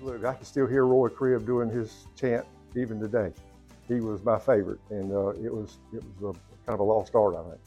Look, I can still hear Roy Cribb doing his chant even today. He was my favorite, and uh, it was it was a, kind of a lost art, I think.